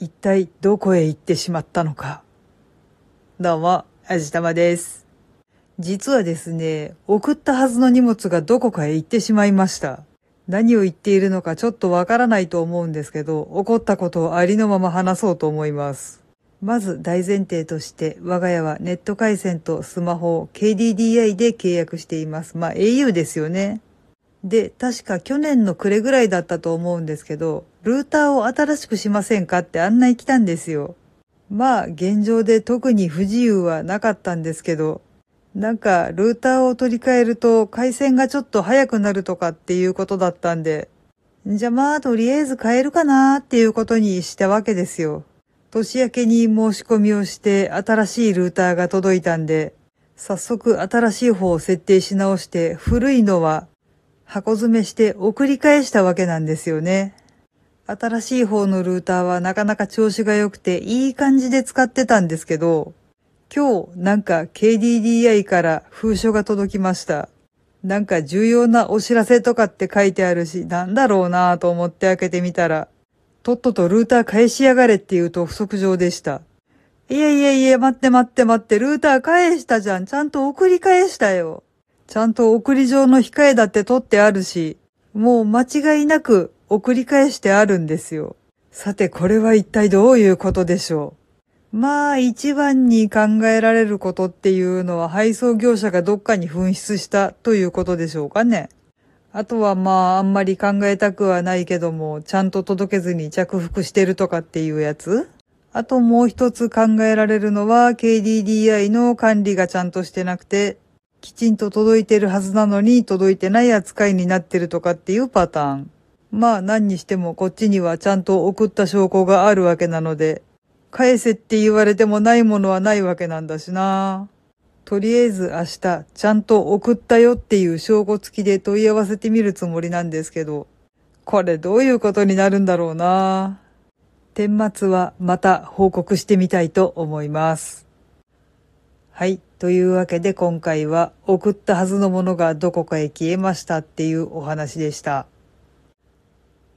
一体どこへ行ってしまったのか。どうも、あじたまです。実はですね、送ったはずの荷物がどこかへ行ってしまいました。何を言っているのかちょっとわからないと思うんですけど、起こったことをありのまま話そうと思います。まず大前提として、我が家はネット回線とスマホを KDDI で契約しています。まあ au ですよね。で、確か去年の暮れぐらいだったと思うんですけど、ルーターを新しくしませんかって案内来たんですよ。まあ、現状で特に不自由はなかったんですけど、なんか、ルーターを取り替えると回線がちょっと速くなるとかっていうことだったんで、じゃまあ、とりあえず変えるかなっていうことにしたわけですよ。年明けに申し込みをして新しいルーターが届いたんで、早速新しい方を設定し直して古いのは箱詰めして送り返したわけなんですよね。新しい方のルーターはなかなか調子が良くていい感じで使ってたんですけど、今日なんか KDDI から封書が届きました。なんか重要なお知らせとかって書いてあるし、なんだろうなぁと思って開けてみたら、とっととルーター返しやがれっていう督促状でした。いやいやいや、待って待って待って、ルーター返したじゃん。ちゃんと送り返したよ。ちゃんと送り状の控えだって取ってあるし、もう間違いなく送り返してあるんですよ。さて、これは一体どういうことでしょう？まあ、一番に考えられることっていうのは配送業者がどっかに紛失したということでしょうかね。あとはまあ、あんまり考えたくはないけども、ちゃんと届けずに着服してるとかっていうやつあともう一つ考えられるのは KDDI の管理がちゃんとしてなくて、きちんと届いてるはずなのに届いてない扱いになってるとかっていうパターン。まあ何にしてもこっちにはちゃんと送った証拠があるわけなので、返せって言われてもないものはないわけなんだしな。とりあえず明日ちゃんと送ったよっていう証拠付きで問い合わせてみるつもりなんですけど、これどういうことになるんだろうな。顛末はまた報告してみたいと思います。はい。というわけで今回は送ったはずのものがどこかへ消えましたっていうお話でした。